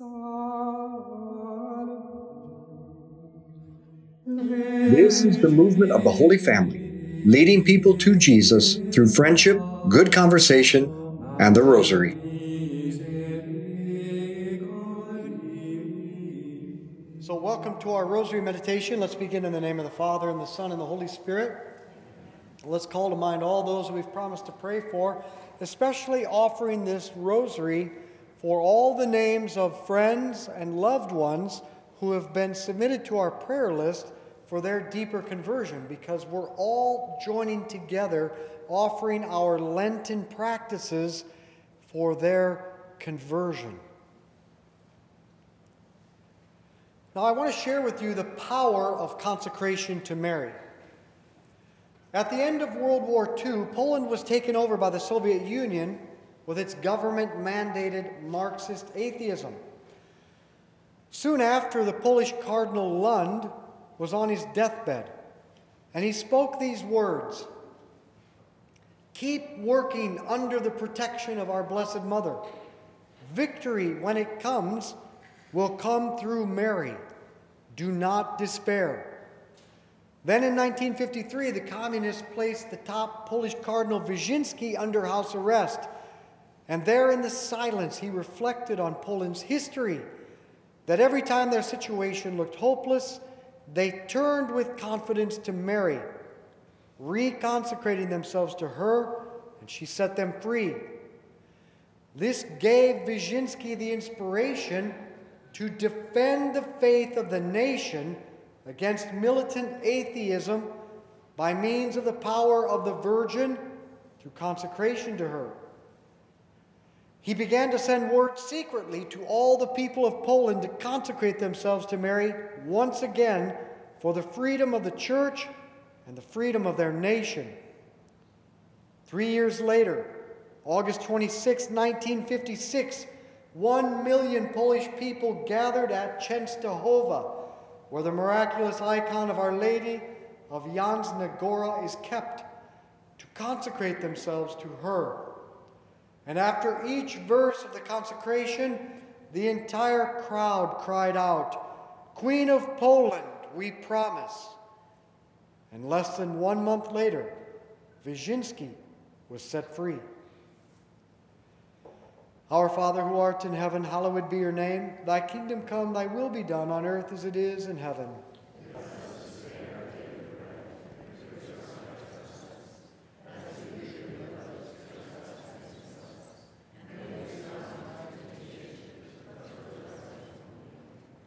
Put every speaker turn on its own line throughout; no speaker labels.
This is the movement of the Holy Family, leading people to Jesus through friendship, good conversation, and the Rosary.
So, welcome to our Rosary meditation. Let's begin in the name of the Father, and the Son, and the Holy Spirit. Let's call to mind all those we've promised to pray for, especially offering this Rosary for all the names of friends and loved ones who have been submitted to our prayer list for their deeper conversion, because we're all joining together offering our Lenten practices for their conversion. Now, I want to share with you the power of consecration to Mary. At the end of World War II, Poland was taken over by the Soviet Union with its government mandated Marxist atheism. Soon after, the Polish Cardinal Hlond was on his deathbed, and he spoke these words Keep working under the protection of our Blessed Mother. Victory, when it comes, will come through Mary. Do not despair. Then in 1953, the communists placed the top Polish Cardinal Wyszynski under house arrest. And there in the silence, he reflected on Poland's history that every time their situation looked hopeless, they turned with confidence to Mary, reconsecrating themselves to her, and she set them free. This gave Wyszynski the inspiration to defend the faith of the nation against militant atheism by means of the power of the Virgin through consecration to her. He began to send word secretly to all the people of Poland to consecrate themselves to Mary once again for the freedom of the church and the freedom of their nation. Three years later, August 26, 1956, one million Polish people gathered at Częstochowa, where the miraculous icon of Our Lady of Jasna Gora is kept, to consecrate themselves to her. And after each verse of the consecration, the entire crowd cried out, Queen of Poland, we promise. And less than one month later, Wyszynski was set free. Our Father who art in heaven, hallowed be your name. Thy kingdom come, thy will be done on earth as it is in heaven.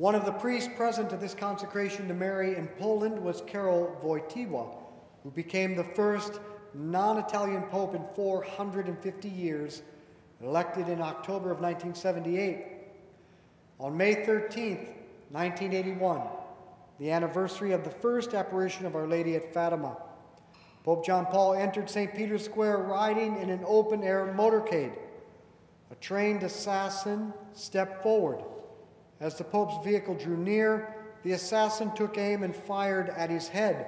One of the priests present at this consecration to Mary in Poland was Karol Wojtyła, who became the first non Italian pope in 450 years, elected in October of 1978. On May 13, 1981, the anniversary of the first apparition of Our Lady at Fatima, Pope John Paul entered St. Peter's Square riding in an open air motorcade. A trained assassin stepped forward as the Pope's vehicle drew near, the assassin took aim and fired at his head.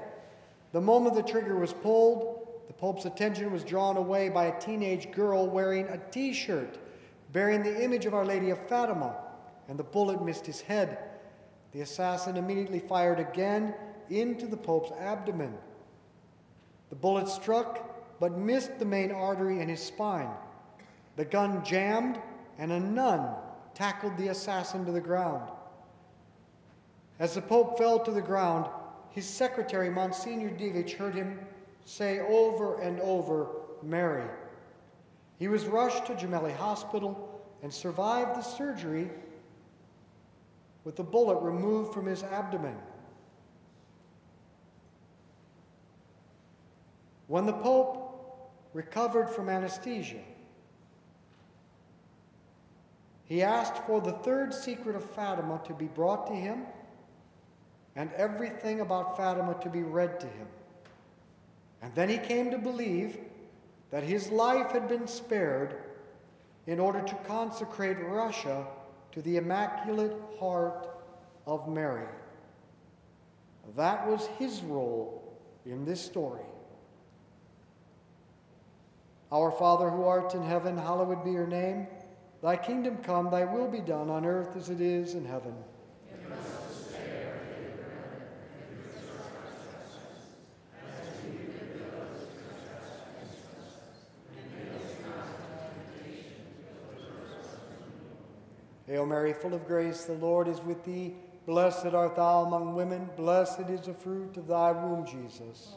The moment the trigger was pulled, the Pope's attention was drawn away by a teenage girl wearing a t shirt bearing the image of Our Lady of Fatima, and the bullet missed his head. The assassin immediately fired again into the Pope's abdomen. The bullet struck but missed the main artery in his spine. The gun jammed, and a nun tackled the assassin to the ground. As the Pope fell to the ground, his secretary, Monsignor Dziwisz, heard him say over and over, Mary. He was rushed to Gemelli Hospital and survived the surgery with the bullet removed from his abdomen. When the Pope recovered from anesthesia, he asked for the third secret of Fatima to be brought to him and everything about Fatima to be read to him. And then he came to believe that his life had been spared in order to consecrate Russia to the Immaculate Heart of Mary. That was his role in this story. Our Father who art in heaven, hallowed be your name. Thy kingdom come, thy will be done on earth as it is in heaven. Hail Mary, full of grace, the Lord is with thee. Blessed art thou among women, blessed is the fruit of thy womb, Jesus.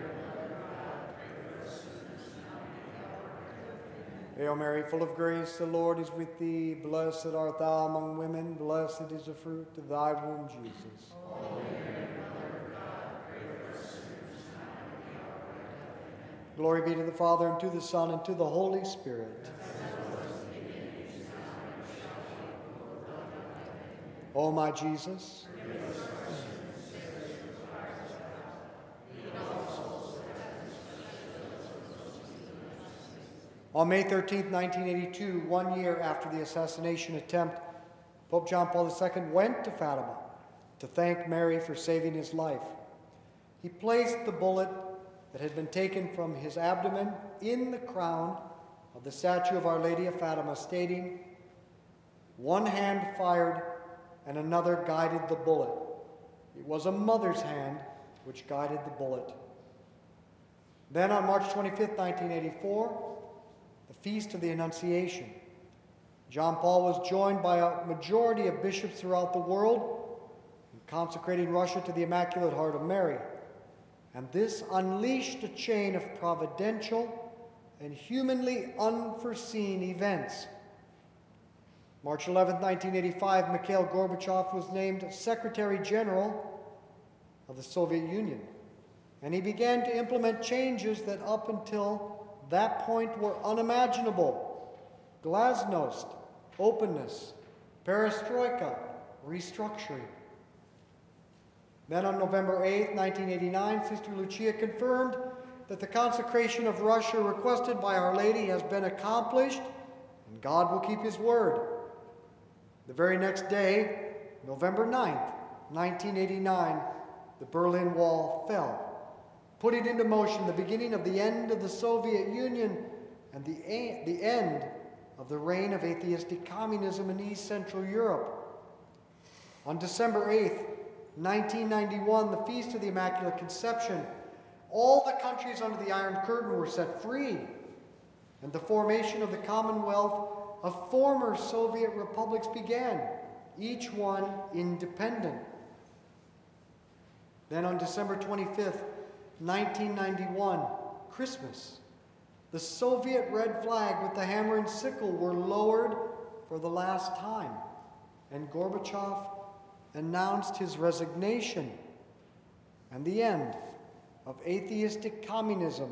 Hail Mary, full of grace, the Lord is with thee. Blessed art thou among women, blessed is the fruit of thy womb, Jesus. Glory be to the Father, and to the Son, and to the Holy Spirit. O my Jesus. On May 13, 1982, one year after the assassination attempt, Pope John Paul II went to Fatima to thank Mary for saving his life. He placed the bullet that had been taken from his abdomen in the crown of the statue of Our Lady of Fatima, stating, One hand fired and another guided the bullet. It was a mother's hand which guided the bullet. Then on March 25, 1984, the Feast of the Annunciation, John Paul was joined by a majority of bishops throughout the world in consecrating Russia to the Immaculate Heart of Mary. And this unleashed a chain of providential and humanly unforeseen events. March 11, 1985, Mikhail Gorbachev was named Secretary General of the Soviet Union, and he began to implement changes that up until that point were unimaginable glasnost, openness, perestroika, restructuring. Then on November 8, 1989, Sister Lucia confirmed that the consecration of Russia requested by Our Lady has been accomplished and God will keep his word. The very next day, November 9, 1989, the Berlin Wall fell, putting into motion the beginning of the end of the Soviet Union and the, a- the end of the reign of atheistic communism in East Central Europe. On December 8th, 1991, the Feast of the Immaculate Conception, all the countries under the Iron Curtain were set free, and the formation of the Commonwealth of former Soviet republics began, each one independent. Then on December 25th, 1991, Christmas, the Soviet red flag with the hammer and sickle were lowered for the last time, and Gorbachev announced his resignation and the end of atheistic communism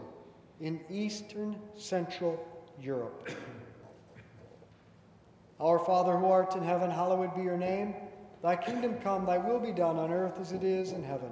in Eastern Central Europe. Our Father who art in heaven, hallowed be your name. Thy kingdom come, thy will be done on earth as it is in heaven.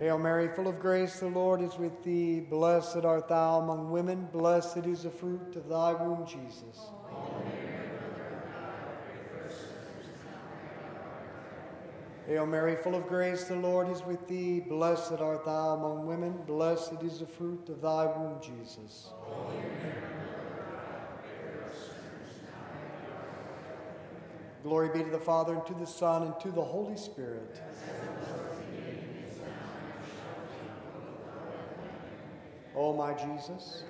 Hail Mary, full of grace, the Lord is with thee. Blessed art thou among women, blessed is the fruit of thy womb, Jesus. Hail Mary, full of grace, the Lord is with thee. Blessed art thou among women, blessed is the fruit of thy womb, Jesus. Glory be to the Father, and to the Son, and to the Holy Spirit. O my Jesus.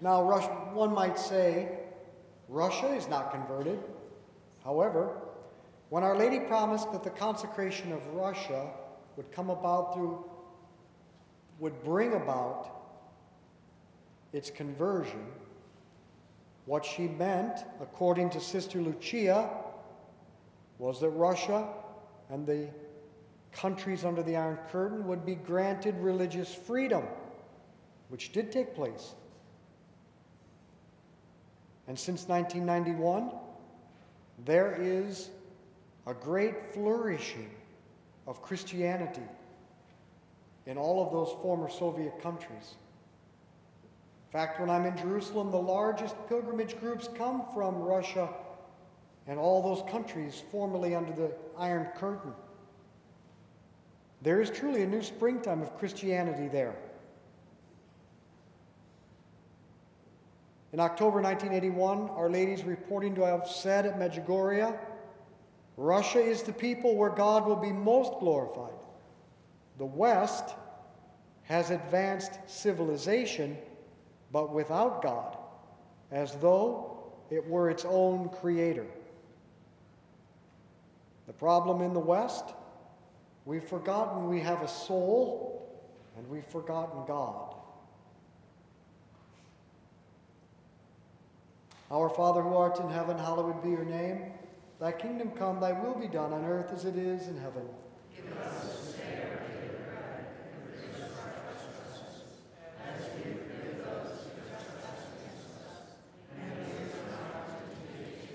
Now, Rush, one might say Russia is not converted. However, when Our Lady promised that the consecration of Russia would come about through, would bring about its conversion, what she meant, according to Sister Lucia, was that Russia and the countries under the Iron Curtain would be granted religious freedom, which did take place. And since 1991, there is a great flourishing of Christianity in all of those former Soviet countries. In fact, when I'm in Jerusalem, the largest pilgrimage groups come from Russia and all those countries formerly under the Iron Curtain. There is truly a new springtime of Christianity there. In October 1981, Our Lady's reporting to have said at Medjugorje, Russia is the people where God will be most glorified. The West has advanced civilization, but without God, as though it were its own creator. The problem in the West, we've forgotten we have a soul and we've forgotten God. Our Father who art in heaven, hallowed be your name. Thy kingdom come, thy will be done on earth as it is in heaven. Give us this day our daily bread, and forgive us our trespasses, as we forgive those who trespass against us. And lead us not into temptation,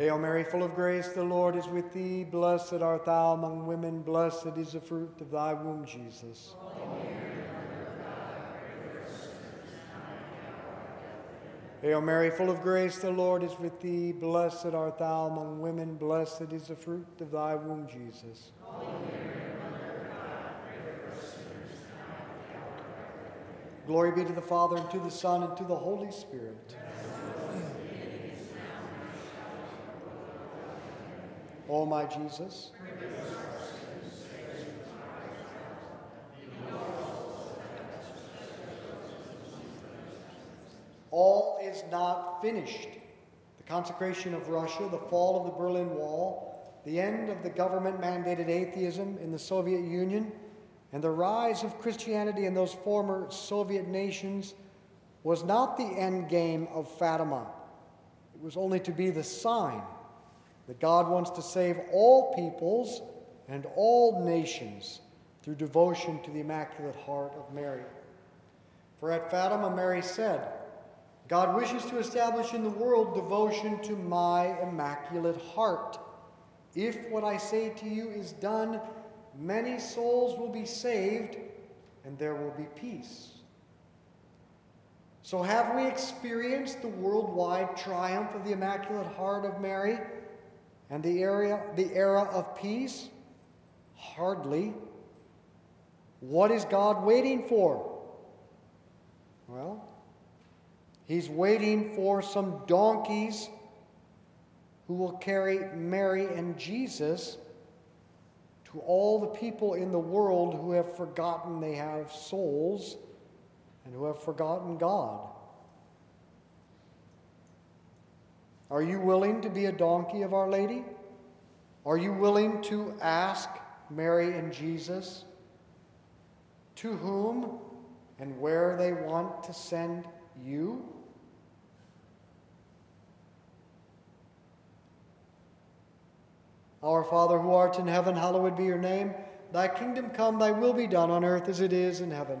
Hail Mary, full of grace, the Lord is with thee. Blessed art thou among women, blessed is the fruit of thy womb, Jesus. Hail Mary, full of grace, the Lord is with thee. Blessed art thou among women, blessed is the fruit of thy womb, Jesus. Glory be to the Father, and to the Son, and to the Holy Spirit. O my Jesus. all is not finished. The consecration of Russia, the fall of the Berlin Wall, the end of the government mandated atheism in the Soviet Union, and the rise of Christianity in those former Soviet nations was not the end game of Fatima. It was only to be the sign that God wants to save all peoples and all nations through devotion to the Immaculate Heart of Mary. For at Fatima, Mary said, God wishes to establish in the world devotion to my immaculate heart. If what I say to you is done, many souls will be saved and there will be peace. So, have we experienced the worldwide triumph of the Immaculate Heart of Mary and the, area, the era of peace? Hardly. What is God waiting for? Well, He's waiting for some donkeys who will carry Mary and Jesus to all the people in the world who have forgotten they have souls and who have forgotten God. Are you willing to be a donkey of Our Lady? Are you willing to ask Mary and Jesus to whom and where they want to send you? Our Father who art in heaven, hallowed be your name. Thy kingdom come, thy will be done on earth as it is in heaven.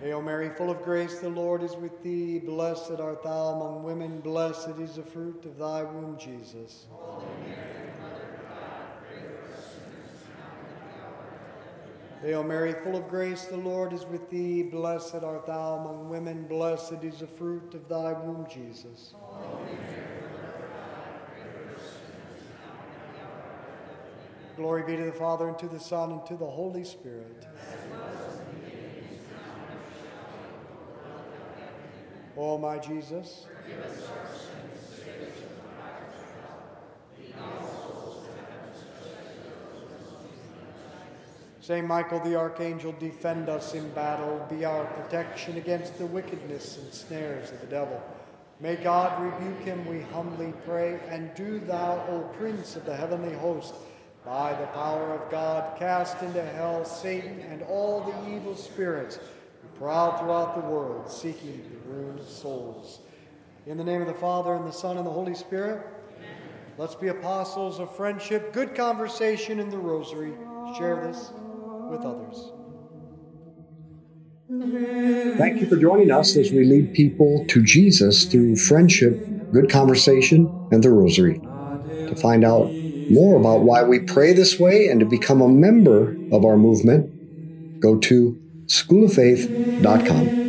Hail Mary, full of grace, the Lord is with thee. Blessed art thou among women, blessed is the fruit of thy womb, Jesus. Hail Mary, full of grace, the Lord is with thee. Blessed art thou among women, blessed is the fruit of thy womb, Jesus. Glory be to the Father, and to the Son, and to the Holy Spirit. O my Jesus. Saint Michael the Archangel, defend us in battle, be our protection against the wickedness and snares of the devil. May God rebuke him, we humbly pray, and do thou, O Prince of the heavenly host, by the power of God, cast into hell Satan and all the evil spirits prowl throughout the world, seeking the souls. In the name of the Father, and the Son, and the Holy Spirit, Amen. let's be apostles of friendship, good conversation in the rosary. Share this with others.
Thank you for joining us as we lead people to Jesus through friendship, good conversation, and the rosary. To find out more about why we pray this way and to become a member of our movement, go to schooloffaith.com.